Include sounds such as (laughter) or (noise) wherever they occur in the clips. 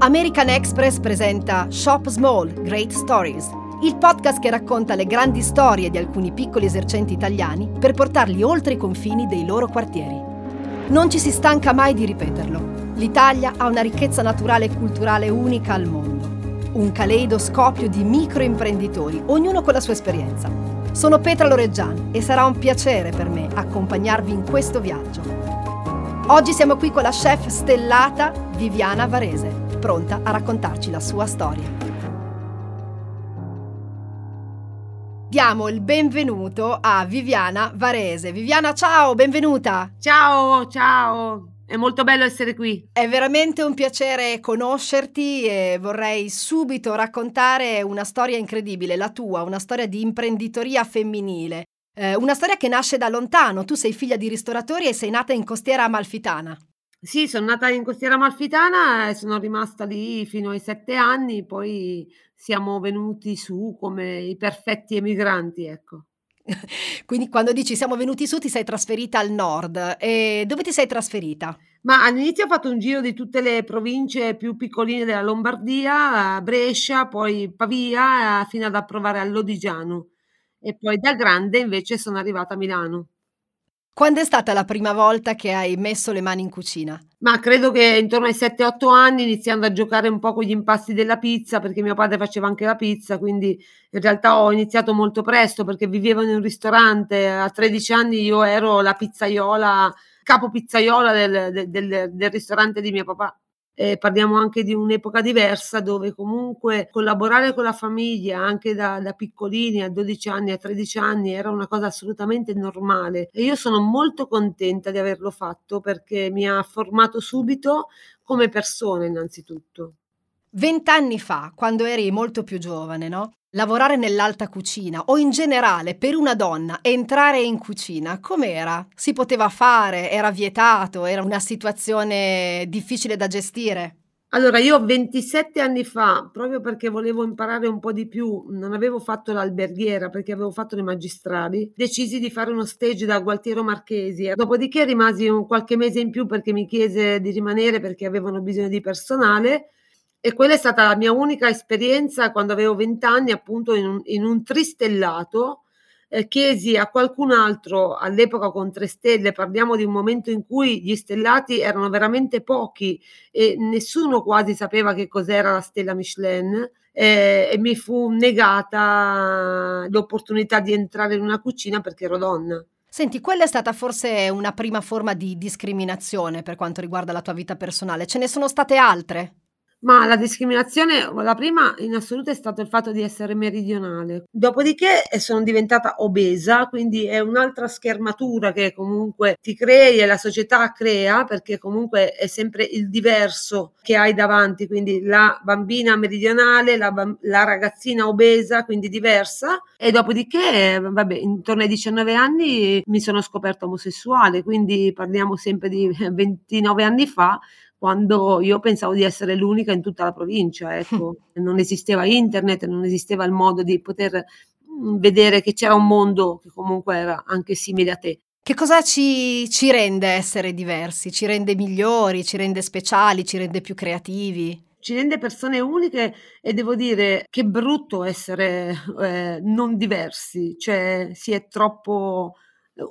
American Express presenta Shop Small, Great Stories, il podcast che racconta le grandi storie di alcuni piccoli esercenti italiani per portarli oltre i confini dei loro quartieri. Non ci si stanca mai di ripeterlo. L'Italia ha una ricchezza naturale e culturale unica al mondo. Un caleidoscopio di microimprenditori, ognuno con la sua esperienza. Sono Petra Loreggian e sarà un piacere per me accompagnarvi in questo viaggio. Oggi siamo qui con la chef stellata Viviana Varese pronta a raccontarci la sua storia. Diamo il benvenuto a Viviana Varese. Viviana, ciao, benvenuta. Ciao, ciao. È molto bello essere qui. È veramente un piacere conoscerti e vorrei subito raccontare una storia incredibile, la tua, una storia di imprenditoria femminile. Eh, una storia che nasce da lontano. Tu sei figlia di ristoratori e sei nata in costiera amalfitana. Sì, son nata in Costiera Amalfitana e sono rimasta lì fino ai 7 anni, poi siamo venuti su come i perfetti emigranti, ecco. (laughs) Quindi quando dici siamo venuti su ti sei trasferita al nord. E dove ti sei trasferita? Ma all'inizio ho fatto un giro di tutte le province più piccoline della Lombardia, Brescia, poi Pavia, fino ad approvare a Lodigiano. E poi da grande invece sono arrivata a Milano. Quando è stata la prima volta che hai messo le mani in cucina? Ma credo che intorno ai 7-8 anni, iniziando a giocare un po' con gli impasti della pizza, perché mio padre faceva anche la pizza, quindi in realtà ho iniziato molto presto perché vivevo in un ristorante, a 13 anni io ero la pizzaiola, capo pizzaiola del, del, del ristorante di mio papà eh, parliamo anche di un'epoca diversa dove comunque collaborare con la famiglia anche da, da, piccolini a 12 anni, a 13 anni era una cosa assolutamente normale e io sono molto contenta di averlo fatto perché mi ha formato subito come persona innanzitutto. Vent'anni fa, quando eri molto più giovane, no? Lavorare nell'alta cucina o in generale per una donna entrare in cucina, com'era? Si poteva fare? Era vietato? Era una situazione difficile da gestire? Allora, io 27 anni fa, proprio perché volevo imparare un po' di più, non avevo fatto l'alberghiera perché avevo fatto le magistrali, decisi di fare uno stage da Gualtiero Marchesi. Dopodiché rimasi un qualche mese in più perché mi chiese di rimanere perché avevano bisogno di personale e quella è stata la mia unica esperienza quando avevo 20 anni, appunto in un, in un tristellato. Eh, chiesi a qualcun altro all'epoca con tre stelle, parliamo di un momento in cui gli stellati erano veramente pochi e nessuno quasi sapeva che cos'era la stella Michelin eh, e mi fu negata l'opportunità di entrare in una cucina perché ero donna. Senti, quella è stata forse una prima forma di discriminazione per quanto riguarda la tua vita personale. Ce ne sono state altre? Ma la discriminazione, la prima in assoluto è stato il fatto di essere meridionale. Dopodiché eh, sono diventata obesa, quindi è un'altra schermatura che comunque ti crei e la società crea, perché comunque è sempre il diverso che hai davanti, quindi la bambina meridionale, la, la ragazzina obesa, quindi diversa. E dopodiché, vabbè, intorno ai 19 anni mi sono scoperta omosessuale, quindi parliamo sempre di 29 anni fa quando io pensavo di essere l'unica in tutta la provincia, (laughs) ecco. non esisteva internet, non esisteva il modo di poter mm, vedere che c'era un mondo che comunque era anche simile a te. Che cosa ci, ci rende essere diversi? Ci rende migliori, ci rende speciali, ci rende più creativi? ci rende persone uniche e devo dire che brutto essere eh, non diversi, cioè si è troppo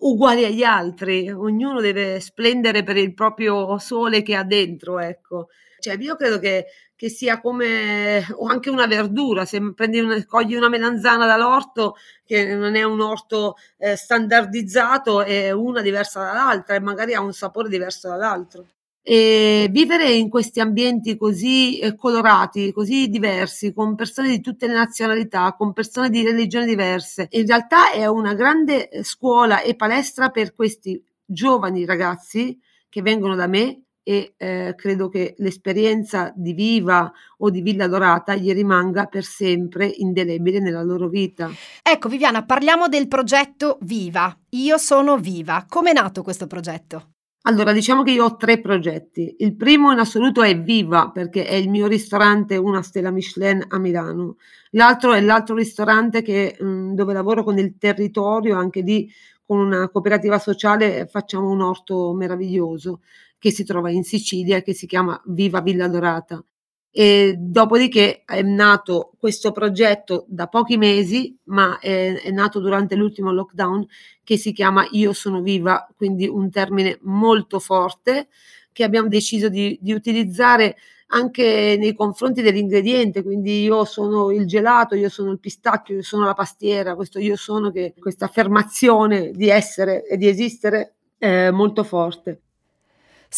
uguali agli altri, ognuno deve splendere per il proprio sole che ha dentro, ecco. Cioè, io credo che, che sia come o anche una verdura, se una, cogli una melanzana dall'orto, che non è un orto eh, standardizzato, è una diversa dall'altra e magari ha un sapore diverso dall'altro. E vivere in questi ambienti così eh, colorati, così diversi, con persone di tutte le nazionalità, con persone di religioni diverse, in realtà è una grande eh, scuola e palestra per questi giovani ragazzi che vengono da me e eh, credo che l'esperienza di Viva o di Villa Dorata gli rimanga per sempre indelebile nella loro vita. Ecco Viviana, parliamo del progetto Viva. Io sono Viva. Come è nato questo progetto? Allora, diciamo che io ho tre progetti. Il primo in assoluto è Viva, perché è il mio ristorante, una stella Michelin a Milano. L'altro è l'altro ristorante che, dove lavoro con il territorio, anche lì con una cooperativa sociale facciamo un orto meraviglioso che si trova in Sicilia e che si chiama Viva Villa Dorata. E dopodiché è nato questo progetto da pochi mesi, ma è, è, nato durante l'ultimo lockdown, che si chiama Io sono viva, quindi un termine molto forte che abbiamo deciso di, di utilizzare anche nei confronti dell'ingrediente, quindi io sono il gelato, io sono il pistacchio, io sono la pastiera, questo io sono che questa affermazione di essere e di esistere è molto forte.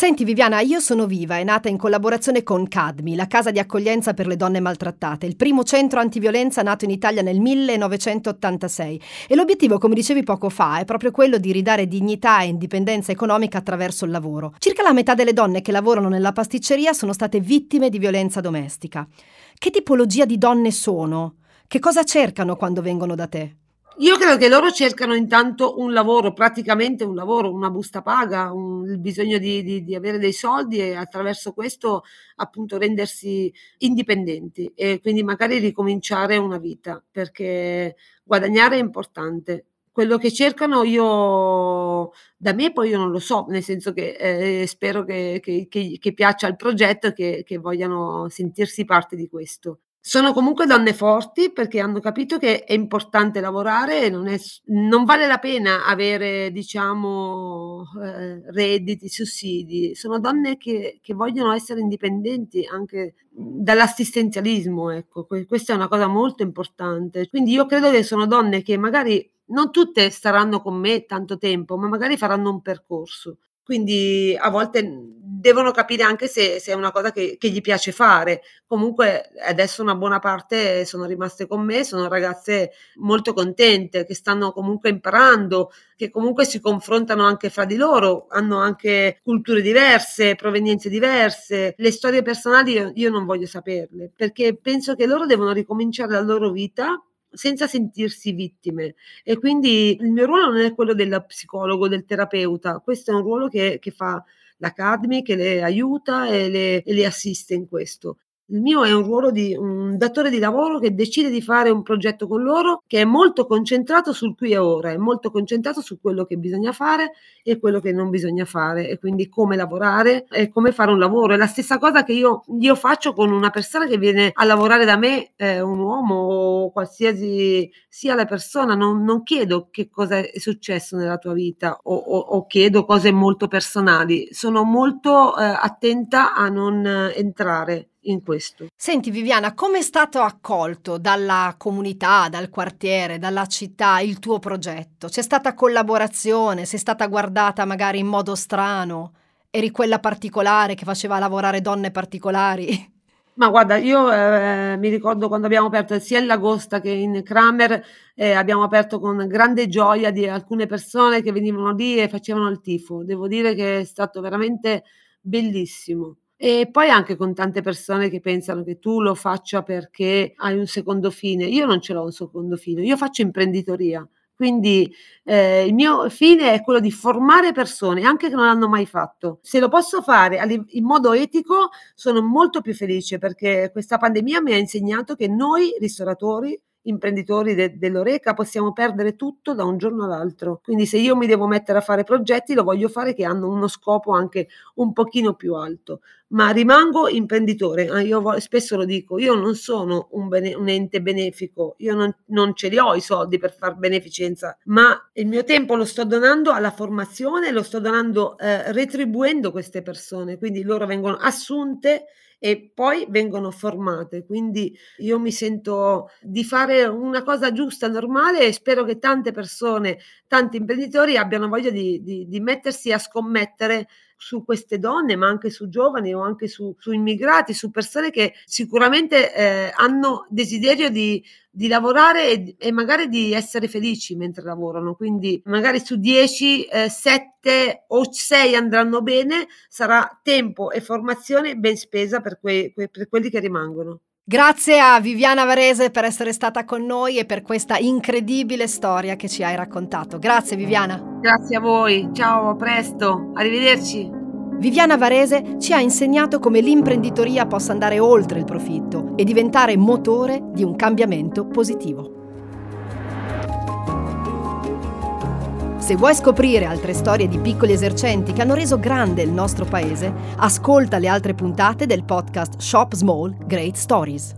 Senti Viviana, Io sono viva è nata in collaborazione con CADMI, la casa di accoglienza per le donne maltrattate, il primo centro antiviolenza nato in Italia nel 1986 e l'obiettivo, come dicevi poco fa, è proprio quello di ridare dignità e indipendenza economica attraverso il lavoro. Circa la metà delle donne che lavorano nella pasticceria sono state vittime di violenza domestica. Che tipologia di donne sono? Che cosa cercano quando vengono da te? Io credo che loro cercano intanto un lavoro, praticamente un lavoro, una busta paga, un, il bisogno di, di, di, avere dei soldi e attraverso questo appunto rendersi indipendenti e quindi magari ricominciare una vita, perché guadagnare è importante. Quello che cercano io da me poi io non lo so, nel senso che eh, spero che, che, che, che, piaccia il progetto e che vogliano sentirsi parte di questo. Sono comunque donne forti perché hanno capito che è importante lavorare e non, è, non vale la pena avere, diciamo, eh, redditi, sussidi. Sono donne che, che, vogliono essere indipendenti anche dall'assistenzialismo, ecco, questa è una cosa molto importante. Quindi io credo che sono donne che magari non tutte staranno con me tanto tempo, ma magari faranno un percorso. Quindi a volte devono capire anche se, se è una cosa che, che, gli piace fare. Comunque adesso una buona parte sono rimaste con me, sono ragazze molto contente, che stanno comunque imparando, che comunque si confrontano anche fra di loro, hanno anche culture diverse, provenienze diverse. Le storie personali io, io non voglio saperle, perché penso che loro devono ricominciare la loro vita senza sentirsi vittime e quindi il mio ruolo non è quello del psicologo, del terapeuta, questo è un ruolo che, che fa l'Academy che le aiuta e le, e le assiste in questo. Il mio è un ruolo di un datore di lavoro che decide di fare un progetto con loro che è molto concentrato sul qui e ora, è molto concentrato su quello che bisogna fare e quello che non bisogna fare e quindi come lavorare e come fare un lavoro. È la stessa cosa che io, io faccio con una persona che viene a lavorare da me, eh, un uomo o qualsiasi sia la persona, non, non, chiedo che cosa è successo nella tua vita o, o, o chiedo cose molto personali, sono molto eh, attenta a non entrare in questo. Senti Viviana, come è stato accolto dalla comunità, dal quartiere, dalla città il tuo progetto? C'è stata collaborazione? Sei stata guardata magari in modo strano? Eri quella particolare che faceva lavorare donne particolari? Ma guarda, io eh, mi ricordo quando abbiamo aperto sia in Lagosta che in Kramer, eh, abbiamo aperto con grande gioia di alcune persone che venivano lì e facevano il tifo. Devo dire che è stato veramente bellissimo. E poi anche con tante persone che pensano che tu lo faccia perché hai un secondo fine. Io non ce l'ho un secondo fine, io faccio imprenditoria. Quindi eh, il mio fine è quello di formare persone, anche che non l'hanno mai fatto. Se lo posso fare in modo etico, sono molto più felice perché questa pandemia mi ha insegnato che noi ristoratori imprenditori de- dell'Oreca possiamo perdere tutto da un giorno all'altro. Quindi se io mi devo mettere a fare progetti, lo voglio fare che hanno uno scopo anche un pochino più alto. Ma rimango imprenditore, eh, io spesso lo dico, io non sono un, bene- un ente benefico, io non, non, ce li ho i soldi per far beneficenza, ma il mio tempo lo sto donando alla formazione, lo sto donando eh, retribuendo queste persone, quindi loro vengono assunte e poi vengono formate. Quindi io mi sento di fare una cosa giusta, normale e spero che tante persone, tanti imprenditori abbiano voglia di, di, di mettersi a scommettere su queste donne, ma anche su giovani o anche su, su immigrati, su persone che sicuramente eh, hanno desiderio di, di lavorare e, e, magari di essere felici mentre lavorano. Quindi magari su 10, eh, 7 o 6 andranno bene, sarà tempo e formazione ben spesa per, que, per quelli che rimangono. Grazie a Viviana Varese per essere stata con noi e per questa incredibile storia che ci hai raccontato. Grazie Viviana. Grazie a voi, ciao, a presto, arrivederci. Viviana Varese ci ha insegnato come l'imprenditoria possa andare oltre il profitto e diventare motore di un cambiamento positivo. Se vuoi scoprire altre storie di piccoli esercenti che hanno reso grande il nostro paese, ascolta le altre puntate del podcast Shop Small Great Stories.